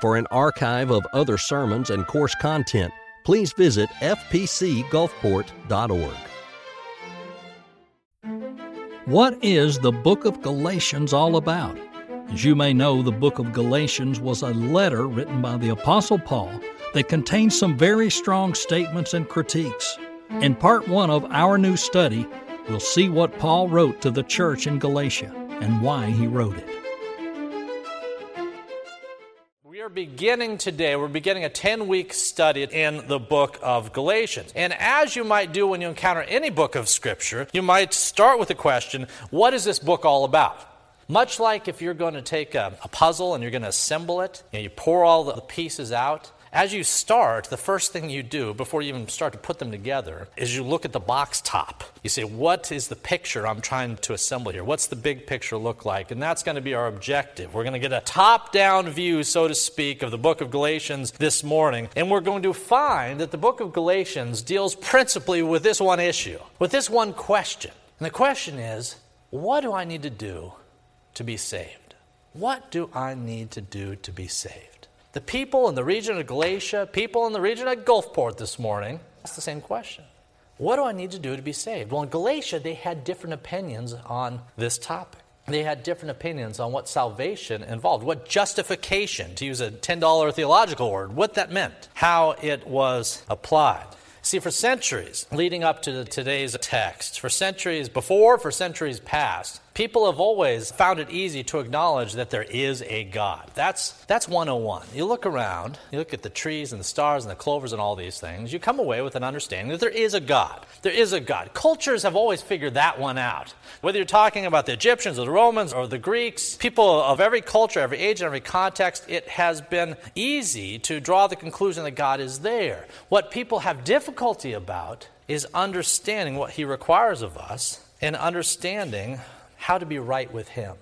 For an archive of other sermons and course content, please visit fpcgulfport.org. What is the book of Galatians all about? As you may know, the book of Galatians was a letter written by the Apostle Paul that contains some very strong statements and critiques. In part one of our new study, we'll see what Paul wrote to the church in Galatia and why he wrote it. Beginning today, we're beginning a 10 week study in the book of Galatians. And as you might do when you encounter any book of Scripture, you might start with the question what is this book all about? Much like if you're going to take a, a puzzle and you're going to assemble it, you, pour all the pieces out, as you start, the first thing you do before you even start to put them together is you look at the box top. You say, What is the picture I'm trying to assemble here? What's the big picture look like? And that's going to be our objective. We're going to get a top down view, so to speak, of the book of Galatians this morning. And we're going to find that the book of Galatians deals principally with this one issue, with this one question. And the question is, What do I need to do to be saved? What do I need to do to be saved? The people in the region of Galatia, people in the region of Gulfport this morning, asked the same question. What do I need to do to be saved? Well, in Galatia, they had different opinions on this topic. They had different opinions on what salvation involved, what justification, to use a $10 theological word, what that meant, how it was applied. See, for centuries leading up to today's text, for centuries before, for centuries past, people have always found it easy to acknowledge that there is a God. That's, that's 101. You look around, you look at the trees and the stars and the clovers and all these things, you come away with an understanding that there is a God. There is a God. Cultures have always figured that one out. Whether you're talking about the Egyptians or the Romans or the Greeks, people of every culture, every age, and every context, it has been easy to draw the conclusion that God is there. What people have difficulty about is understanding what He requires of us and understanding how to be right with Him.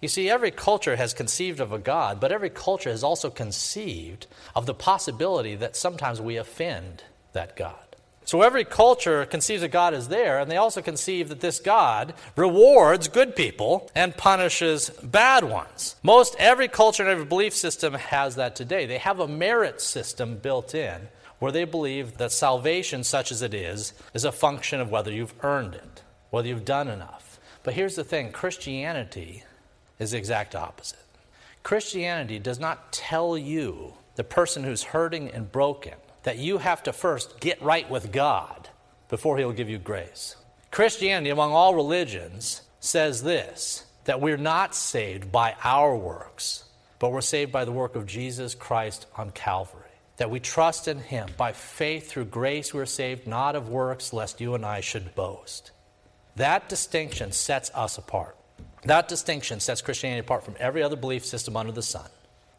You see, every culture has conceived of a God, but every culture has also conceived of the possibility that sometimes we offend that God. So every culture conceives that God is there, and they also conceive that this God rewards good people and punishes bad ones. Most every culture and every belief system has that today. They have a merit system built in where they believe that salvation, such as it is, is a function of whether you've earned it, whether you've done enough. But here's the thing Christianity is the exact opposite. Christianity does not tell you, the person who's hurting and broken, that you have to first get right with God before He'll give you grace. Christianity, among all religions, says this that we're not saved by our works, but we're saved by the work of Jesus Christ on Calvary. That we trust in Him. By faith through grace we're saved, not of works, lest you and I should boast. That distinction sets us apart. That distinction sets Christianity apart from every other belief system under the sun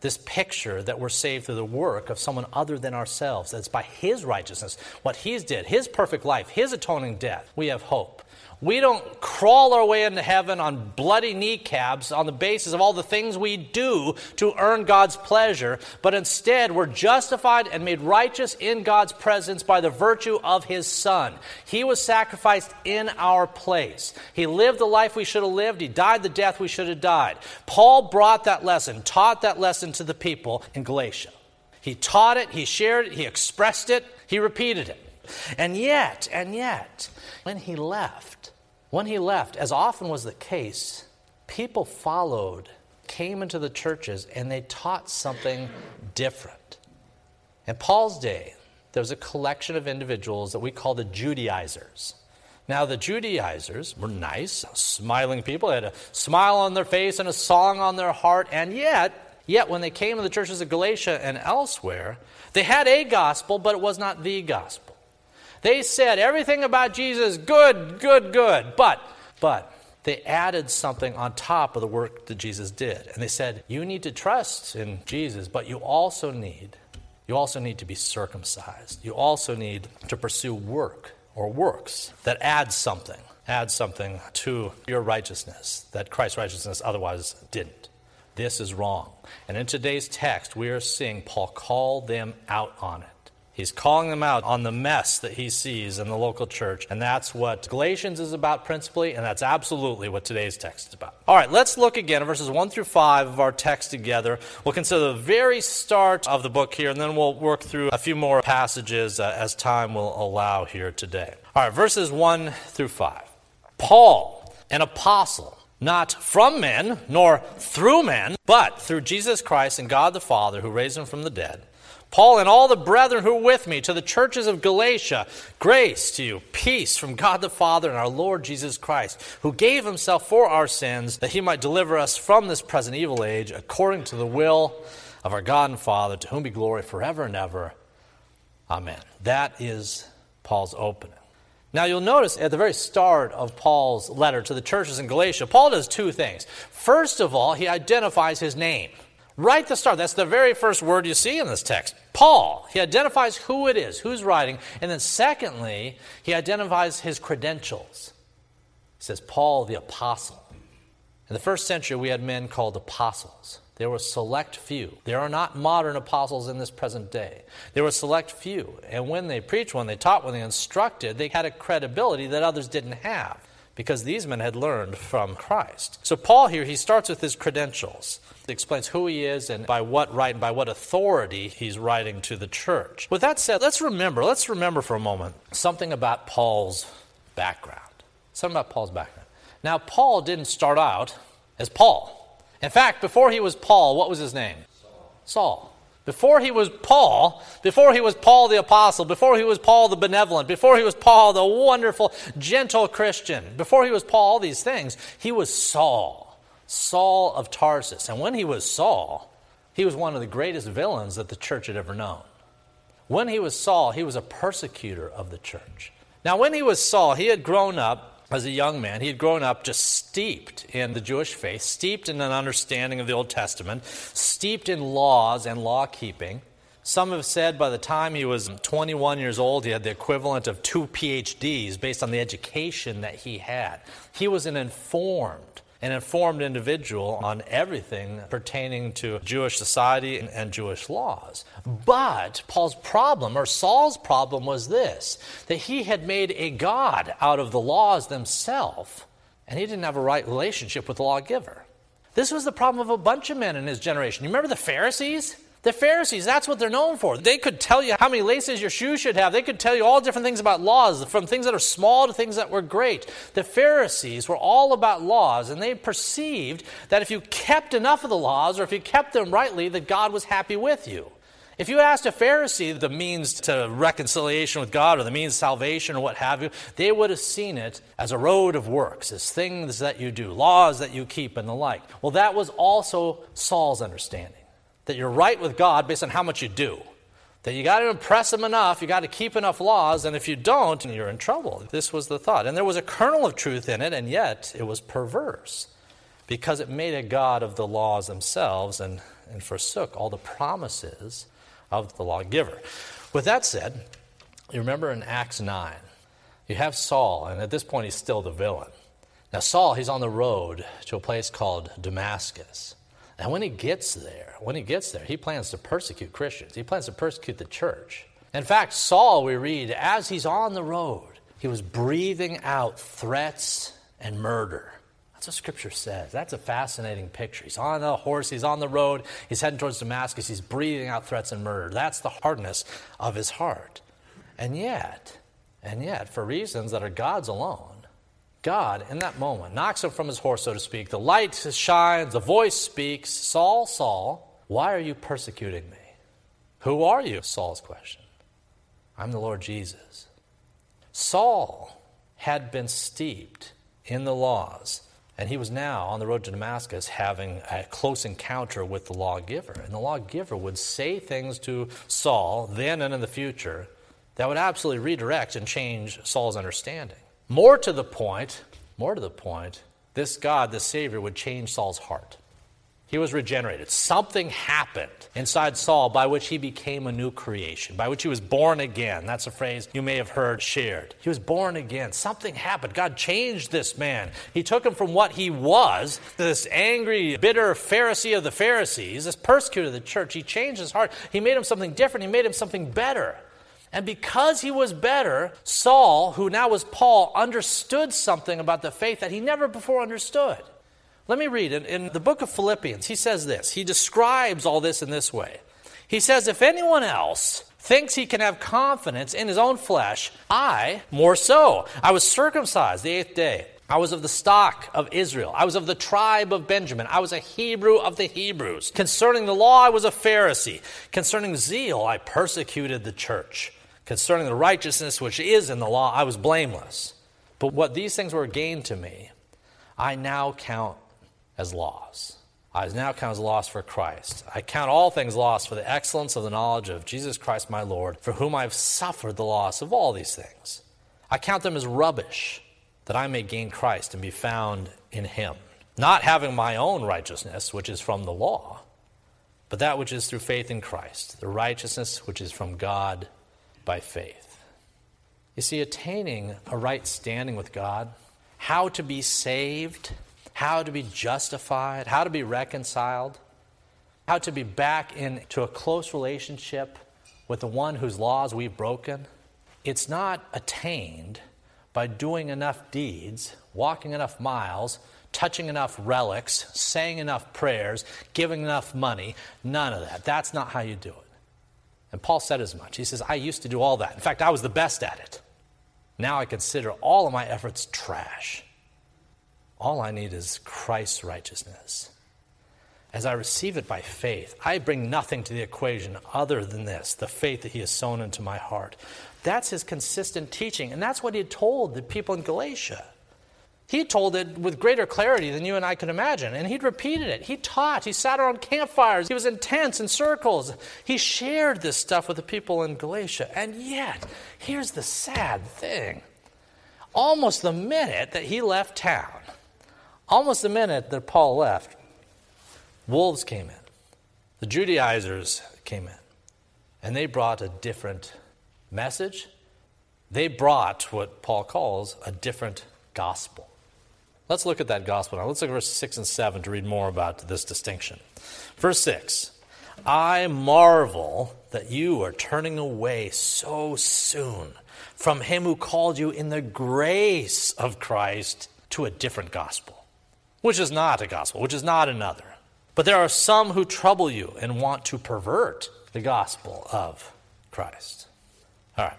this picture that we're saved through the work of someone other than ourselves. That's by His righteousness, what He's did, His perfect life, His atoning death. We have hope. We don't crawl our way into heaven on bloody kneecaps on the basis of all the things we do to earn God's pleasure, but instead we're justified and made righteous in God's presence by the virtue of His Son. He was sacrificed in our place. He lived the life we should have lived, He died the death we should have died. Paul brought that lesson, taught that lesson to the people in Galatia. He taught it, he shared it, he expressed it, he repeated it. And yet, and yet, when he left, when he left, as often was the case, people followed, came into the churches, and they taught something different. In Paul's day, there was a collection of individuals that we call the Judaizers. Now, the Judaizers were nice, smiling people. They had a smile on their face and a song on their heart, and yet, yet when they came to the churches of Galatia and elsewhere, they had a gospel, but it was not the gospel. They said everything about Jesus, good, good, good. But, but, they added something on top of the work that Jesus did. And they said, you need to trust in Jesus, but you also need, you also need to be circumcised. You also need to pursue work or works that add something, add something to your righteousness that Christ's righteousness otherwise didn't. This is wrong. And in today's text, we are seeing Paul call them out on it. He's calling them out on the mess that he sees in the local church. And that's what Galatians is about principally, and that's absolutely what today's text is about. All right, let's look again at verses 1 through 5 of our text together. We'll consider the very start of the book here, and then we'll work through a few more passages uh, as time will allow here today. All right, verses 1 through 5. Paul, an apostle, not from men, nor through men, but through Jesus Christ and God the Father, who raised him from the dead Paul and all the brethren who are with me, to the churches of Galatia, grace to you, peace from God the Father and our Lord Jesus Christ, who gave himself for our sins, that he might deliver us from this present evil age, according to the will of our God and Father, to whom be glory forever and ever. Amen. That is Paul's opening. Now, you'll notice at the very start of Paul's letter to the churches in Galatia, Paul does two things. First of all, he identifies his name. Right at the start, that's the very first word you see in this text. Paul. He identifies who it is, who's writing. And then, secondly, he identifies his credentials. He says, Paul the apostle. In the first century, we had men called apostles. There were select few. There are not modern apostles in this present day. There were select few. And when they preached, when they taught, when they instructed, they had a credibility that others didn't have because these men had learned from Christ. So, Paul here, he starts with his credentials. Explains who he is and by what right and by what authority he's writing to the church. With that said, let's remember, let's remember for a moment something about Paul's background. Something about Paul's background. Now, Paul didn't start out as Paul. In fact, before he was Paul, what was his name? Saul. Saul. Before he was Paul, before he was Paul the apostle, before he was Paul the benevolent, before he was Paul the wonderful, gentle Christian, before he was Paul all these things, he was Saul, Saul of Tarsus. And when he was Saul, he was one of the greatest villains that the church had ever known. When he was Saul, he was a persecutor of the church. Now, when he was Saul, he had grown up as a young man, he had grown up just steeped in the Jewish faith, steeped in an understanding of the Old Testament, steeped in laws and law keeping. Some have said by the time he was 21 years old, he had the equivalent of two PhDs based on the education that he had. He was an informed, an informed individual on everything pertaining to Jewish society and, and, Jewish laws. But Paul's problem, or Saul's problem, was this that he had made a God out of the laws themselves, and he didn't have a right relationship with the lawgiver. This was the problem of a bunch of men in his generation. You remember the Pharisees? The Pharisees, that's what they're known for. They could tell you how many laces your shoes should have. They could tell you all different things about laws, from things that are small to things that were great. The Pharisees were all about laws, and they perceived that if you kept enough of the laws, or if you kept them rightly, that God was happy with you. If you asked a Pharisee the means to reconciliation with God or the means salvation or what have you, they would have seen it as a road of works, as things that you do, laws that you keep, and the like. Well, that was also Saul's understanding that you're right with God based on how much you do. That you got to impress him enough, you got to keep enough laws, and if you don't, you're in trouble. This was the thought. And there was a kernel of truth in it, and yet it was perverse because it made a God of the laws themselves and, and forsook all the promises of the lawgiver. With that said, you remember in Acts 9, you have Saul, and at this point he's still the villain. Now, Saul, he's on the road to a place called Damascus. And when he gets there, when he gets there, he plans to persecute Christians. He plans to persecute the church. In fact, Saul, we read, as he's on the road, he was breathing out threats and murder. That's what Scripture says. That's a fascinating picture. He's on a horse, he's on the road, he's heading towards Damascus, he's breathing out threats and murder. That's the hardness of his heart. And yet, and yet, for reasons that are God's alone, God, in that moment, knocks him from his horse, so to speak. The light shines, the voice speaks Saul, Saul, why are you persecuting me? Who are you? Saul's question. I'm the Lord Jesus. Saul had been steeped in the laws, and he was now on the road to Damascus having a close encounter with the lawgiver. And the lawgiver would say things to Saul, then and in the future, that would absolutely redirect and change Saul's understanding. More to the point, more to the point, this God, the Savior, would change Saul's heart. He was regenerated. Something happened inside Saul by which he became a new creation, by which he was born again. That's a phrase you may have heard shared. He was born again. Something happened. God changed this man. He took him from what he was, this angry, bitter Pharisee of the Pharisees, this persecutor of the church. He changed his heart. He made him something different. He made him something better. And because he was better, Saul, who now was Paul, understood something about the faith that he never before understood. Let me read it. In the book of Philippians, he says this. He describes all this in this way. He says, If anyone else thinks he can have confidence in his own flesh, I more so. I was circumcised the eighth day. I was of the stock of Israel. I was of the tribe of Benjamin. I was a Hebrew of the Hebrews. Concerning the law, I was a Pharisee. Concerning zeal, I persecuted the church. Concerning the righteousness which is in the law, I was blameless. But what these things were gained to me, I now count as loss. I now count as loss for Christ. I count all things lost for the excellence of the knowledge of Jesus Christ my Lord, for whom I have suffered the loss of all these things. I count them as rubbish, that I may gain Christ and be found in him, not having my own righteousness, which is from the law, but that which is through faith in Christ, the righteousness which is from God by faith. You see, attaining a right standing with God, how to be saved, how to be justified, how to be reconciled, how to be back into a close relationship with the one whose laws we've broken, it's not attained by doing enough deeds, walking enough miles, touching enough relics, saying enough prayers, giving enough money. None of that. That's not how you do it. And Paul said as much. He says, I used to do all that. In fact, I was the best at it. Now I consider all of my efforts trash. All I need is Christ's righteousness. As I receive it by faith, I bring nothing to the equation other than this the faith that He has sown into my heart. That's His consistent teaching, and that's what He told the people in Galatia. He told it with greater clarity than you and I could imagine. And he'd repeated it. He taught. He sat around campfires. He was in tents and circles. He shared this stuff with the people in Galatia. And yet, here's the sad thing almost the minute that he left town, almost the minute that Paul left, wolves came in. The Judaizers came in. And they brought a different message. They brought what Paul calls a different gospel. Let's look at that gospel now. Let's look at verses 6 and 7 to read more about this distinction. Verse 6 I marvel that you are turning away so soon from him who called you in the grace of Christ to a different gospel, which is not a gospel, which is not another. But there are some who trouble you and want to pervert the gospel of Christ. All right.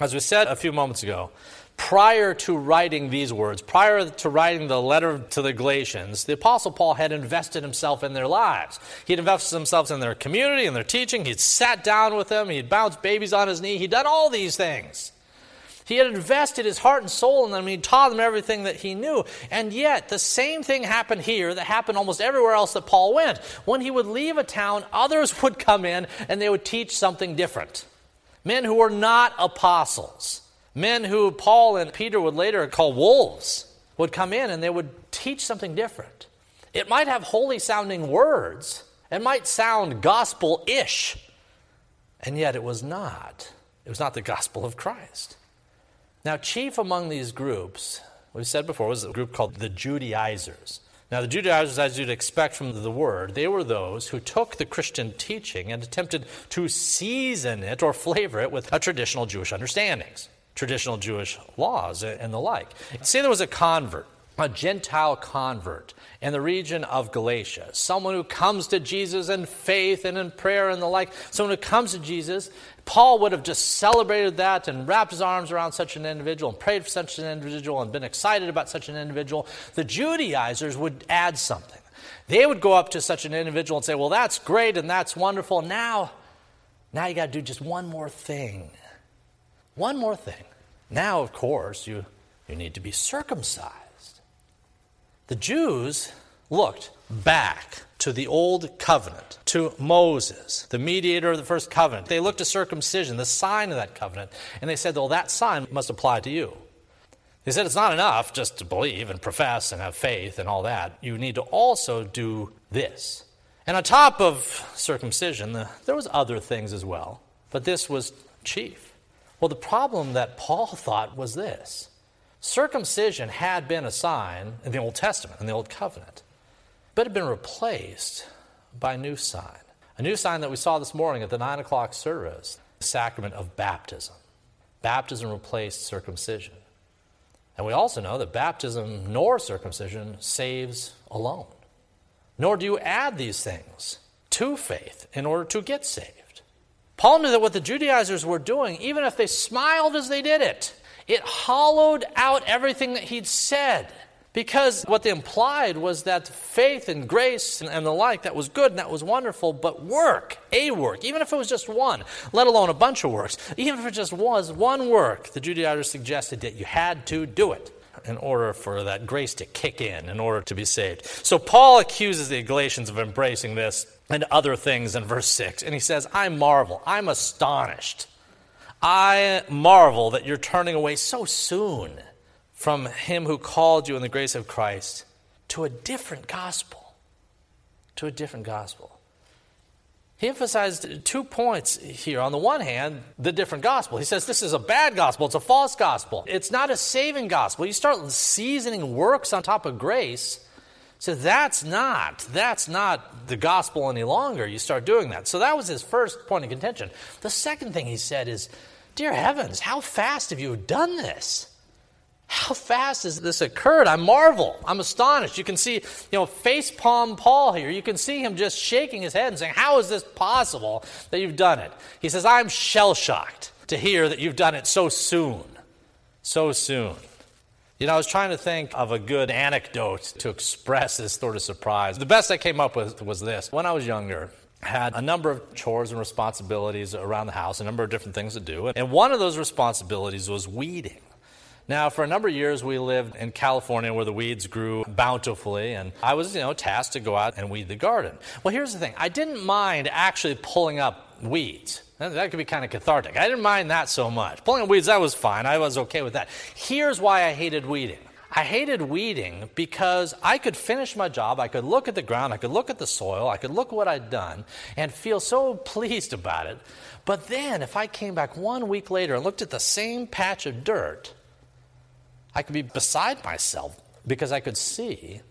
As we said a few moments ago, prior to writing these words, prior to writing the letter to the Galatians, the Apostle Paul had invested himself in their lives. He had invested himself in their community, in their teaching. He'd sat down with them. He'd bounced babies on his knee. He'd done all these things. He had invested his heart and soul in them. He taught them everything that he knew. And yet, the same thing happened here that happened almost everywhere else that Paul went. When he would leave a town, others would come in and they would teach something different. Men who were not apostles Men who Paul and Peter would later call wolves would come in and they would teach something different. It might have holy sounding words, it might sound gospel ish, and yet it was not. It was not the gospel of Christ. Now, chief among these groups, we've said before, was a group called the Judaizers. Now, the Judaizers, as you'd expect from the word, they were those who took the Christian teaching and attempted to season it or flavor it with a traditional Jewish understandings traditional Jewish laws and the like. Say there was a convert, a Gentile convert in the region of Galatia, someone who comes to Jesus in faith and in prayer and the like, someone who comes to Jesus. Paul would have just celebrated that and wrapped his arms around such an individual and prayed for such an individual and been excited about such an individual. The Judaizers would add something. They would go up to such an individual and say, Well, that's great and that's wonderful. Now, now you got to do just one more thing. One more thing. Now, of course, you, you need to be circumcised. The Jews looked back to the old covenant, to Moses, the mediator of the first covenant. They looked to circumcision, the sign of that covenant, and they said, well, that sign must apply to you. They said it's not enough just to believe and profess and have faith and all that. You need to also do this. And on top of circumcision, there was other things as well, but this was chief. Well, the problem that Paul thought was this circumcision had been a sign in the Old Testament, in the Old Covenant, but it had been replaced by a new sign. A new sign that we saw this morning at the 9 o'clock service. The sacrament of baptism. Baptism replaced circumcision. And we also know that baptism nor circumcision saves alone. Nor do you add these things to faith in order to get saved. Paul knew that what the Judaizers were doing, even if they smiled as they did it, it hollowed out everything that he'd said. Because what they implied was that faith and grace and, the like, that was good and that was wonderful, but work, a work, even if it was just one, let alone a bunch of works, even if it just was one work, the Judaizers suggested that you had to do it in order for that grace to kick in, in order to be saved. So Paul accuses the Galatians of embracing this and other things in verse 6. And he says, I marvel, I'm astonished. I marvel that you're turning away so soon from him who called you in the grace of Christ to a different gospel. To a different gospel. He emphasized two points here. On the one hand, the different gospel. He says this is a bad gospel, it's a false gospel. It's not a saving gospel. You start seasoning works on top of grace. So that's not, that's not the gospel any longer. You start doing that. So that was his first point of contention. The second thing he said is, Dear heavens, how fast have you done this? How fast has this occurred? I marvel. I'm astonished. You can see, you know, face palm Paul here. You can see him just shaking his head and saying, How is this possible that you've done it? He says, I'm shell shocked to hear that you've done it so soon. So soon. You know, I was trying to think of a good anecdote to express this sort of surprise. The best I came up with was this. When I was younger, had a number of chores and responsibilities around the house, a number of different things to do. And one of those responsibilities was weeding. Now, for a number of years, we lived in California where the weeds grew bountifully, and I was, you know, tasked to go out and weed the garden. Well, here's the thing I didn't mind actually pulling up weeds. That could be kind of cathartic. I didn't mind that so much. Pulling weeds, that was fine. I was okay with that. Here's why I hated weeding. I hated weeding because I could finish my job, I could look at the ground, I could look at the soil, I could look at what I'd done, and feel so pleased about it. But then, if I came back one week later and looked at the same patch of dirt, I could be beside myself because I could see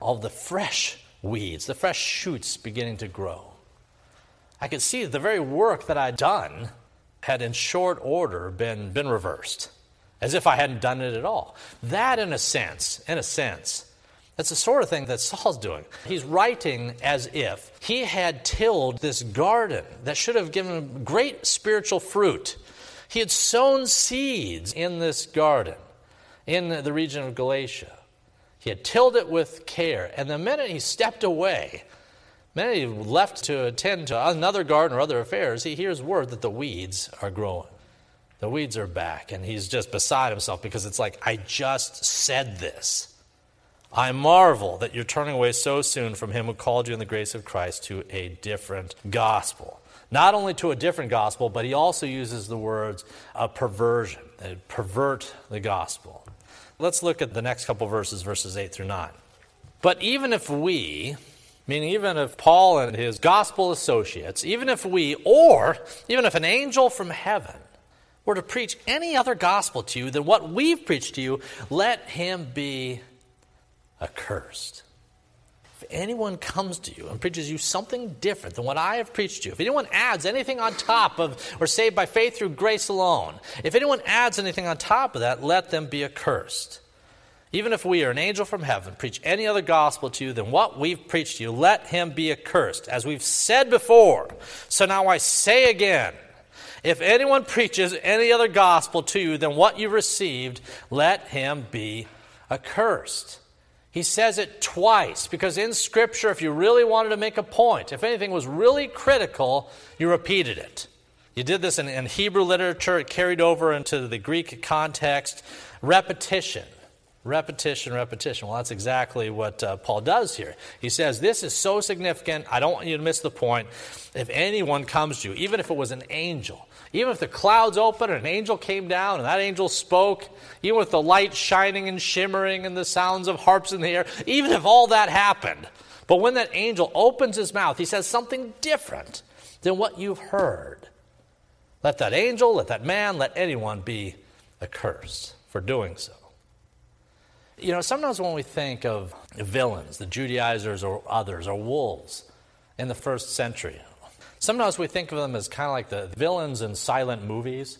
all the fresh weeds, the fresh shoots beginning to grow. I could see the very work that I'd done had in short order been, been reversed, as if I hadn't done it at all. That, in a sense, in a sense, that's the sort of thing that Saul's doing. He's writing as if he had tilled this garden that should have given him great spiritual fruit. He had sown seeds in this garden in the region of Galatia. He had tilled it with care, and the minute he stepped away, minute left to attend to another garden or other affairs, he hears word that the weeds are growing. The weeds are back, and he's just beside himself because it's like, I just said this. I marvel that you're turning away so soon from him who called you in the grace of Christ to a different gospel. Not only to a different gospel, but he also uses the words a perversion, uh, pervert the gospel. Let's look at the next couple verses, verses 8 through 9. But even if we, meaning even if Paul and his gospel associates, even if we, or even if an angel from heaven, were to preach any other gospel to you than what we've preached to you, let him be accursed If anyone comes to you and preaches you something different than what I have preached to you, if anyone adds anything on top of, or saved by faith through grace alone, if anyone adds anything on top of that, let them be accursed. Even if we are an angel from heaven, preach any other gospel to you than what we've preached to you, let him be accursed, as we've said before. So now I say again, if anyone preaches any other gospel to you than what you received, let him be accursed. He says it twice because in Scripture, if you really wanted to make a point, if anything was really critical, you repeated it. You did this in, in Hebrew literature, it carried over into the Greek context. Repetition, repetition, repetition. Well, that's exactly what uh, Paul does here. He says, This is so significant, I don't want you to miss the point. If anyone comes to you, even if it was an angel, even if the clouds opened and an angel came down and that angel spoke, even with the light shining and shimmering and the sounds of harps in the air, even if all that happened, but when that angel opens his mouth, he says something different than what you've heard. Let that angel, let that man, let anyone be accursed for doing so. You know, sometimes when we think of villains, the Judaizers or others, or wolves in the first century, Sometimes we think of them as kind of like the villains in silent movies.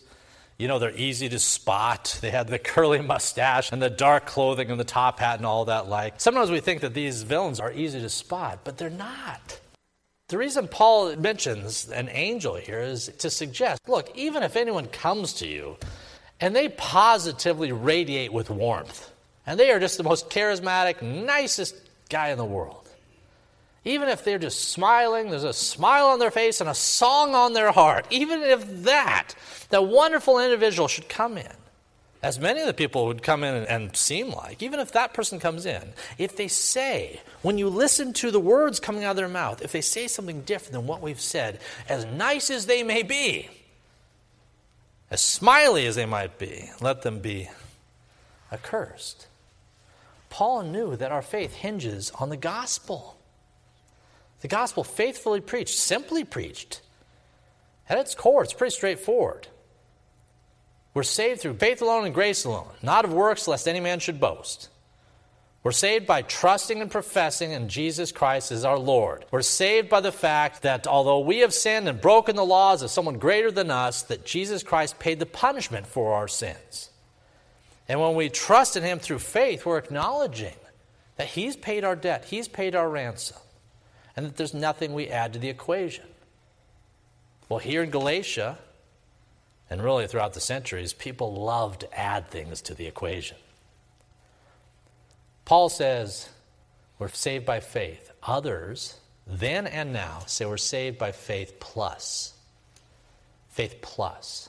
You know, they're easy to spot. They had the curly mustache and the dark clothing and the top hat and all that like. Sometimes we think that these villains are easy to spot, but they're not. The reason Paul mentions an angel here is to suggest look, even if anyone comes to you and they positively radiate with warmth, and they are just the most charismatic, nicest guy in the world, even if they're just smiling, there's a smile on their face and a song on their heart, even if that, that wonderful individual should come in, as many of the people would come in and, and, seem like, even if that person comes in, if they say, when you listen to the words coming out of their mouth, if they say something different than what we've said, as nice as they may be, as smiley as they might be, let them be accursed. Paul knew that our faith hinges on the gospel. The gospel faithfully preached, simply preached. At its core, it's pretty straightforward. We're saved through faith alone and grace alone, not of works, lest any man should boast. We're saved by trusting and professing in Jesus Christ as our Lord. We're saved by the fact that although we have sinned and broken the laws of someone greater than us, that Jesus Christ paid the punishment for our sins. And when we trust in Him through faith, we're acknowledging that He's paid our debt, He's paid our ransom, and that there's nothing we add to the equation. Well, here in Galatia, and really throughout the centuries, people love to add things to the equation. Paul says we're saved by faith. Others, then and now, say we're saved by faith plus. Faith plus.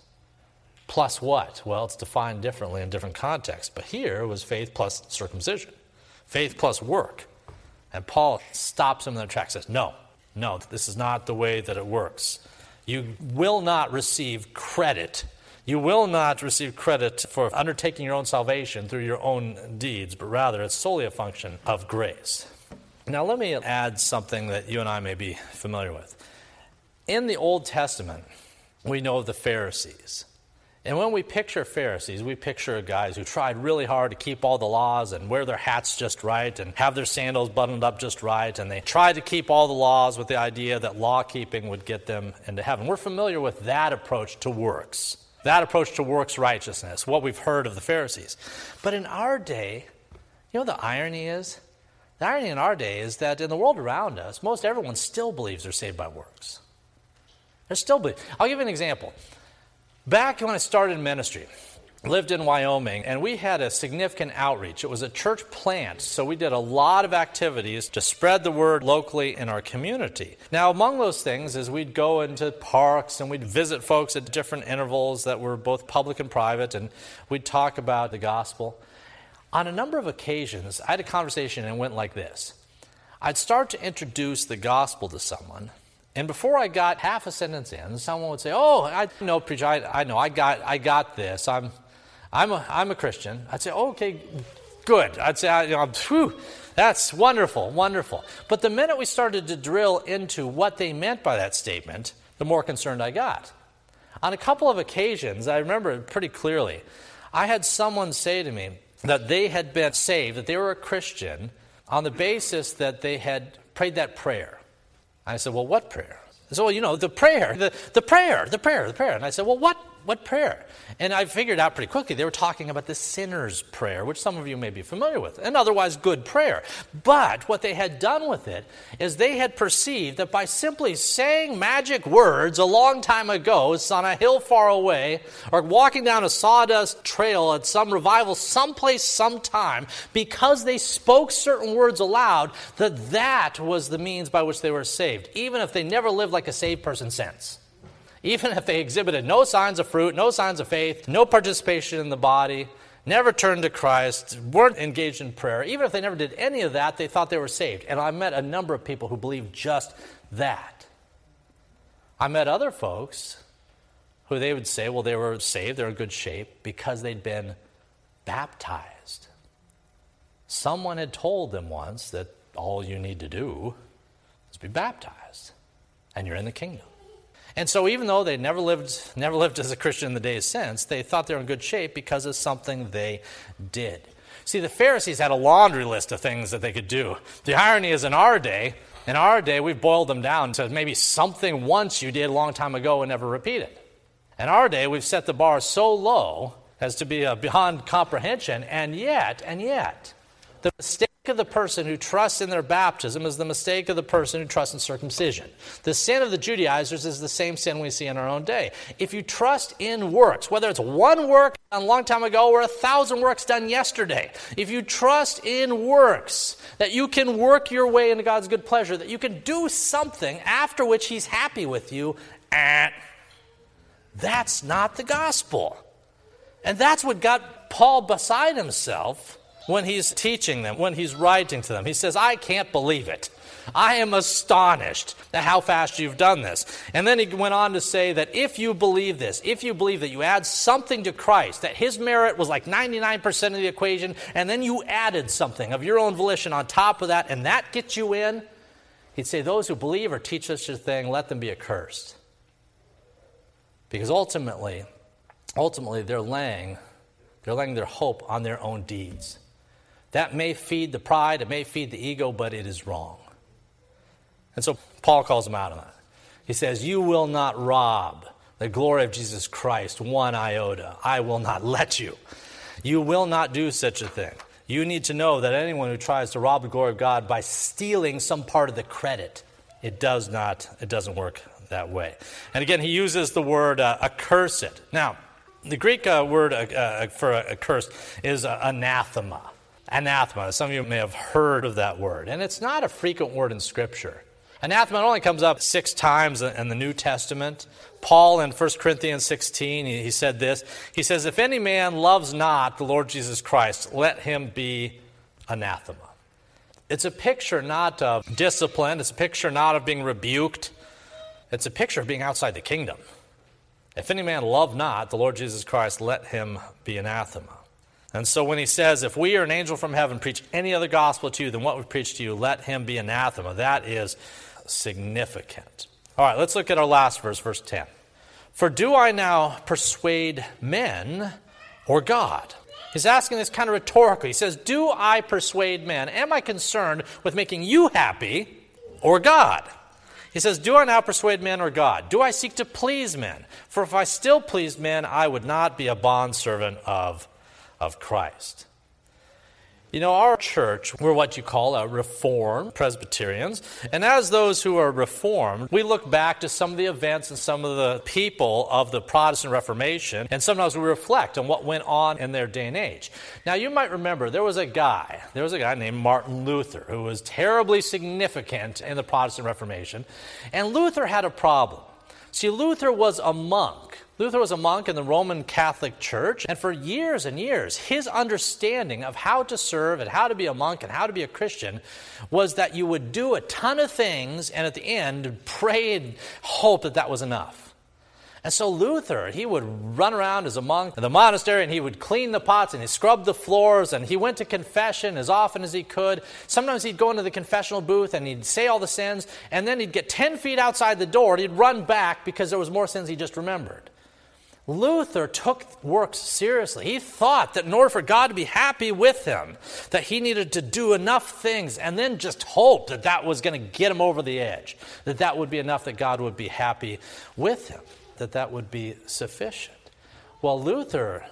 Plus what? Well, it's defined differently in different contexts. But here was faith plus circumcision, faith plus work. And Paul stops him in the tracks says, No, no, this is not the way that it works. You will not receive credit. You will not receive credit for undertaking your own salvation through your own deeds, but rather it's solely a function of grace. Now, let me add something that you and I may be familiar with. In the Old Testament, we know of the Pharisees. And when we picture Pharisees, we picture guys who tried really hard to keep all the laws and wear their hats just right and have their sandals buttoned up just right. And they tried to keep all the laws with the idea that law keeping would get them into heaven. We're familiar with that approach to works, that approach to works righteousness, what we've heard of the Pharisees. But in our day, you know the irony is? The irony in our day is that in the world around us, most everyone still believes they're saved by works. They're still believe. I'll give you an example. Back when I started ministry, lived in Wyoming, and we had a significant outreach. It was a church plant, so we did a lot of activities to spread the word locally in our community. Now, among those things is we'd go into parks and we'd visit folks at different intervals that were both public and private, and we'd talk about the gospel. On a number of occasions, I had a conversation and it went like this I'd start to introduce the gospel to someone, and before I got half a sentence in, someone would say, "Oh, I know, preacher. I, I know. I got. I got this. I'm, I'm a, I'm a Christian." I'd say, "Okay, good." I'd say, I, you know, Whew, "That's wonderful, wonderful." But the minute we started to drill into what they meant by that statement, the more concerned I got. On a couple of occasions, I remember pretty clearly, I had someone say to me that they had been saved, that they were a Christian, on the basis that they had prayed that prayer. I said, Well, what prayer? Said, Well, you know, the prayer, the, the prayer, the prayer, the prayer. And I said, Well, what what prayer? And I figured out pretty quickly they were talking about the sinner's prayer, which some of you may be familiar with, an otherwise good prayer. But what they had done with it is they had perceived that by simply saying magic words a long time ago, on a hill far away, or walking down a sawdust trail at some revival someplace, sometime, because they spoke certain words aloud, that that was the means by which they were saved, even if they never lived like a saved person since even if they exhibited no signs of fruit, no signs of faith, no participation in the body, never turned to Christ, weren't engaged in prayer, even if they never did any of that, they thought they were saved. And I met a number of people who believed just that. I met other folks who they would say, well, they were saved, they're in good shape because they'd been baptized. Someone had told them once that all you need to do is be baptized, and you're in the kingdom. And so, even though they never lived, never lived as a Christian in the days since, they thought they were in good shape because of something they did. See, the Pharisees had a laundry list of things that they could do. The irony is, in our day, In our day, we've boiled them down to maybe something once you did a long time ago and never repeated. In our day, we've set the bar so low as to be beyond comprehension, and yet, and yet, the mistake of the person who trusts in their baptism is the mistake of the person who trusts in circumcision. The sin of the Judaizers is the same sin we see in our own day. If you trust in works, whether it's one work a long time ago or a thousand works done yesterday, if you trust in works, that you can work your way into God's good pleasure, that you can do something after which He's happy with you, and that's not the gospel. And that's what got Paul beside himself when he's teaching them, when he's writing to them. He says, I can't believe it. I am astonished at how fast you've done this. And then he went on to say that if you believe this, if you believe that you add something to Christ, that his merit was like 99% of the equation, and then you added something of your own volition on top of that, and that gets you in, he'd say, Those who believe or teach such a thing, let them be accursed. Because ultimately, ultimately they're laying, they're laying their hope on their own deeds. That may feed the pride, it may feed the ego, but it is wrong. And so Paul calls him out on that. He says, You will not rob the glory of Jesus Christ one iota. I will not let you. You will not do such a thing. You need to know that anyone who tries to rob the glory of God by stealing some part of the credit, it does not, it doesn't work that way. And again, he uses the word uh, accursed. Now, the Greek uh, word uh, uh for accursed is uh, anathema anathema. Some of you may have heard of that word, and it's not a frequent word in Scripture. Anathema only comes up six times in the New Testament. Paul in 1 Corinthians 16, he said this. He says, If any man loves not the Lord Jesus Christ, let him be anathema. It's a picture not of discipline, it's a picture not of being rebuked, it's a picture of being outside the kingdom. If any man love not the Lord Jesus Christ, let him be anathema. And so when he says, If we or an angel from heaven preach any other gospel to you than what we preach to you, let him be anathema, that is significant. All right, let's look at our last verse, verse 10. For do I now persuade men or God? He's asking this kind of rhetorically. He says, Do I persuade men? Am I concerned with making you happy or God? He says, Do I now persuade men or God? Do I seek to please men? For if I still pleased men, I would not be a bondservant of of Christ. You know, our church, we're what you call a Reformed Presbyterians. And as those who are Reformed, we look back to some of the events and some of the people of the Protestant Reformation, and sometimes we reflect on what went on in their day and age. Now, you might remember there was a guy, there was a guy named Martin Luther, who was terribly significant in the Protestant Reformation. And Luther had a problem. See, Luther was a monk. Luther was a monk in the Roman Catholic Church, and for years and years, his understanding of how to serve and how to be a monk and how to be a Christian was that you would do a ton of things and at the end pray and hope that that was enough. And so Luther, he would run around as a monk in the monastery and he would clean the pots and he scrubbed the floors and he went to confession as often as he could. Sometimes he'd go into the confessional booth and he'd say all the sins and then he'd get 10 feet outside the door and he'd run back because there was more sins he just remembered. Luther took works seriously. He thought that in order for God to be happy with him, that he needed to do enough things and then just hope that that was going to get him over the edge, that that would be enough that God would be happy with him, that that would be sufficient. Well, Luther,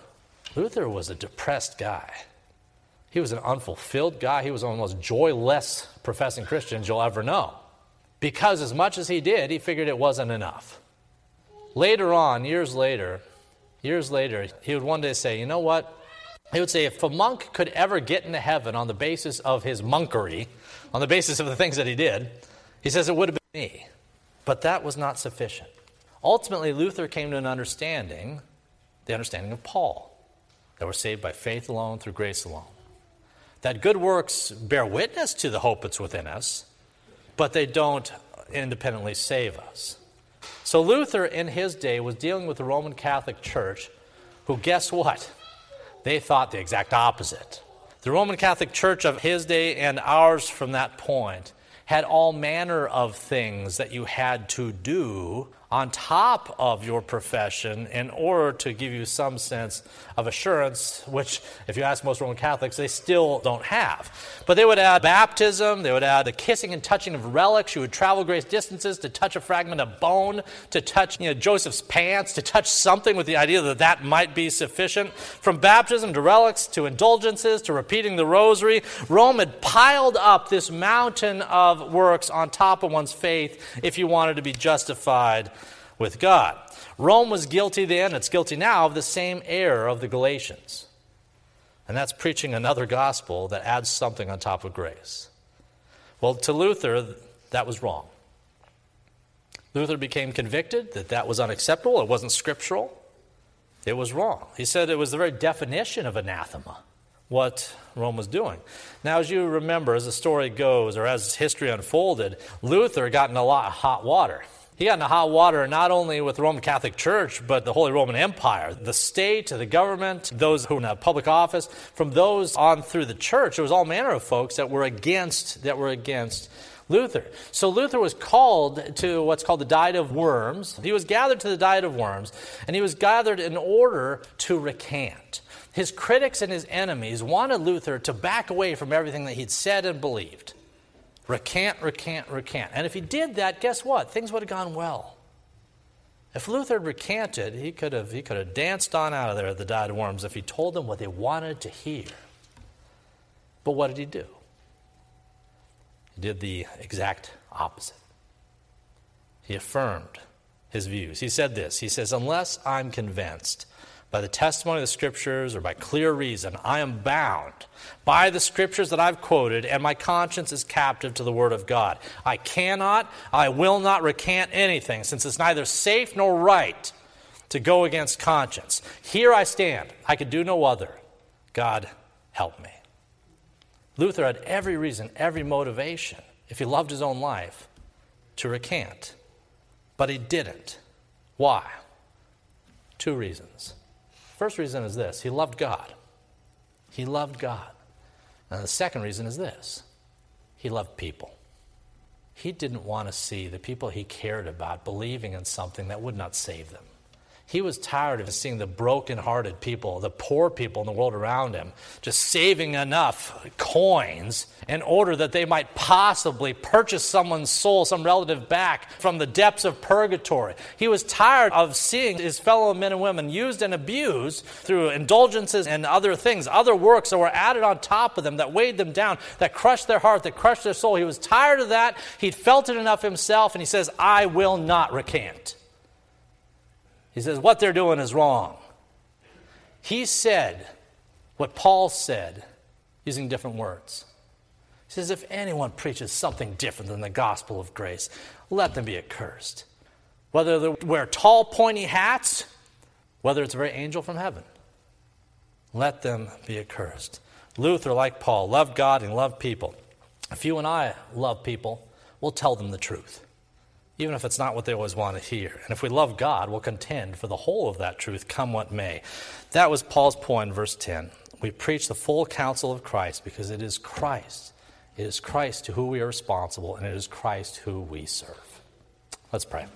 Luther was a depressed guy. He was an unfulfilled guy. He was one of the most joyless professing Christians you'll ever know. Because as much as he did, he figured it wasn't enough. Later on, years later, years later, he would one day say, You know what? He would say, If a monk could ever get into heaven on the basis of his monkery, on the basis of the things that he did, he says it would have been me. But that was not sufficient. Ultimately, Luther came to an understanding, the understanding of Paul, that we're saved by faith alone, through grace alone. That good works bear witness to the hope that's within us, but they don't independently save us. So Luther, in his day, was dealing with the Roman Catholic Church, who, guess what? They thought the exact opposite. The Roman Catholic Church of his day and ours from that point had all manner of things that you had to do on top of your profession in order to give you some sense of assurance, which, if you ask most Roman Catholics, they still don't have. But they would add baptism, they would add the kissing and touching of relics. You would travel great distances to touch a fragment of bone, to touch you know, Joseph's pants, to touch something with the idea that that might be sufficient. From baptism to relics to indulgences to repeating the rosary, Rome had piled up this mountain of works on top of one's faith if you wanted to be justified with God. Rome was guilty then, it's guilty now, of the same error of the Galatians. And that's preaching another gospel that adds something on top of grace. Well, to Luther, that was wrong. Luther became convicted that that was unacceptable, it wasn't scriptural, it was wrong. He said it was the very definition of anathema, what Rome was doing. Now, as you remember, as the story goes, or as history unfolded, Luther got in a lot of hot water. He got into hot water not only with the Roman Catholic Church, but the Holy Roman Empire, the state, the government, those who were in public office. From those on through the church, there was all manner of folks that were against that were against Luther. So Luther was called to what's called the Diet of Worms. He was gathered to the Diet of Worms, and he was gathered in order to recant. His critics and his enemies wanted Luther to back away from everything that he'd said and believed. Recant, recant, recant. And if he did that, guess what? Things would have gone well. If Luther had recanted, he could have, he could have danced on out of there at the Diet of Worms if he told them what they wanted to hear. But what did he do? He did the exact opposite. He affirmed his views. He said this He says, Unless I'm convinced by the testimony of the scriptures or by clear reason, I am bound by the scriptures that I've quoted, and my conscience is captive to the word of God. I cannot, I will not recant anything, since it's neither safe nor right to go against conscience. Here I stand. I could do no other. God, help me. Luther had every reason, every motivation, if he loved his own life, to recant. But he didn't. Why? Two reasons. First reason is this he loved God. He loved God. And the second reason is this he loved people. He didn't want to see the people he cared about believing in something that would not save them. He was tired of seeing the broken-hearted people, the poor people in the world around him, just saving enough coins in order that they might possibly purchase someone's soul, some relative back from the depths of purgatory. He was tired of seeing his fellow men and women used and abused through indulgences and other things, other works that were added on top of them that weighed them down, that crushed their heart, that crushed their soul. He was tired of that. He'd felt it enough himself, and he says, I will not recant. He says, What they're doing is wrong. He said what Paul said using different words. He says, If anyone preaches something different than the gospel of grace, let them be accursed. Whether they wear tall, pointy hats, whether it's a very angel from heaven, let them be accursed. Luther, like Paul, loved God and loved people. If you and I love people, we'll tell them the truth even if it's not what they always want to hear. And if we love God, we'll contend for the whole of that truth, come what may. That was Paul's point in verse 10. We preach the full counsel of Christ because it is Christ. It is Christ to whom we are responsible, and it is Christ who we serve. Let's pray.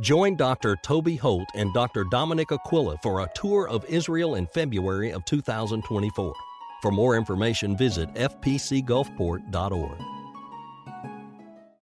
Join Dr. Toby Holt and Dr. Dominic Aquila for a tour of Israel in February of 2024. For more information, visit fpcgulfport.org.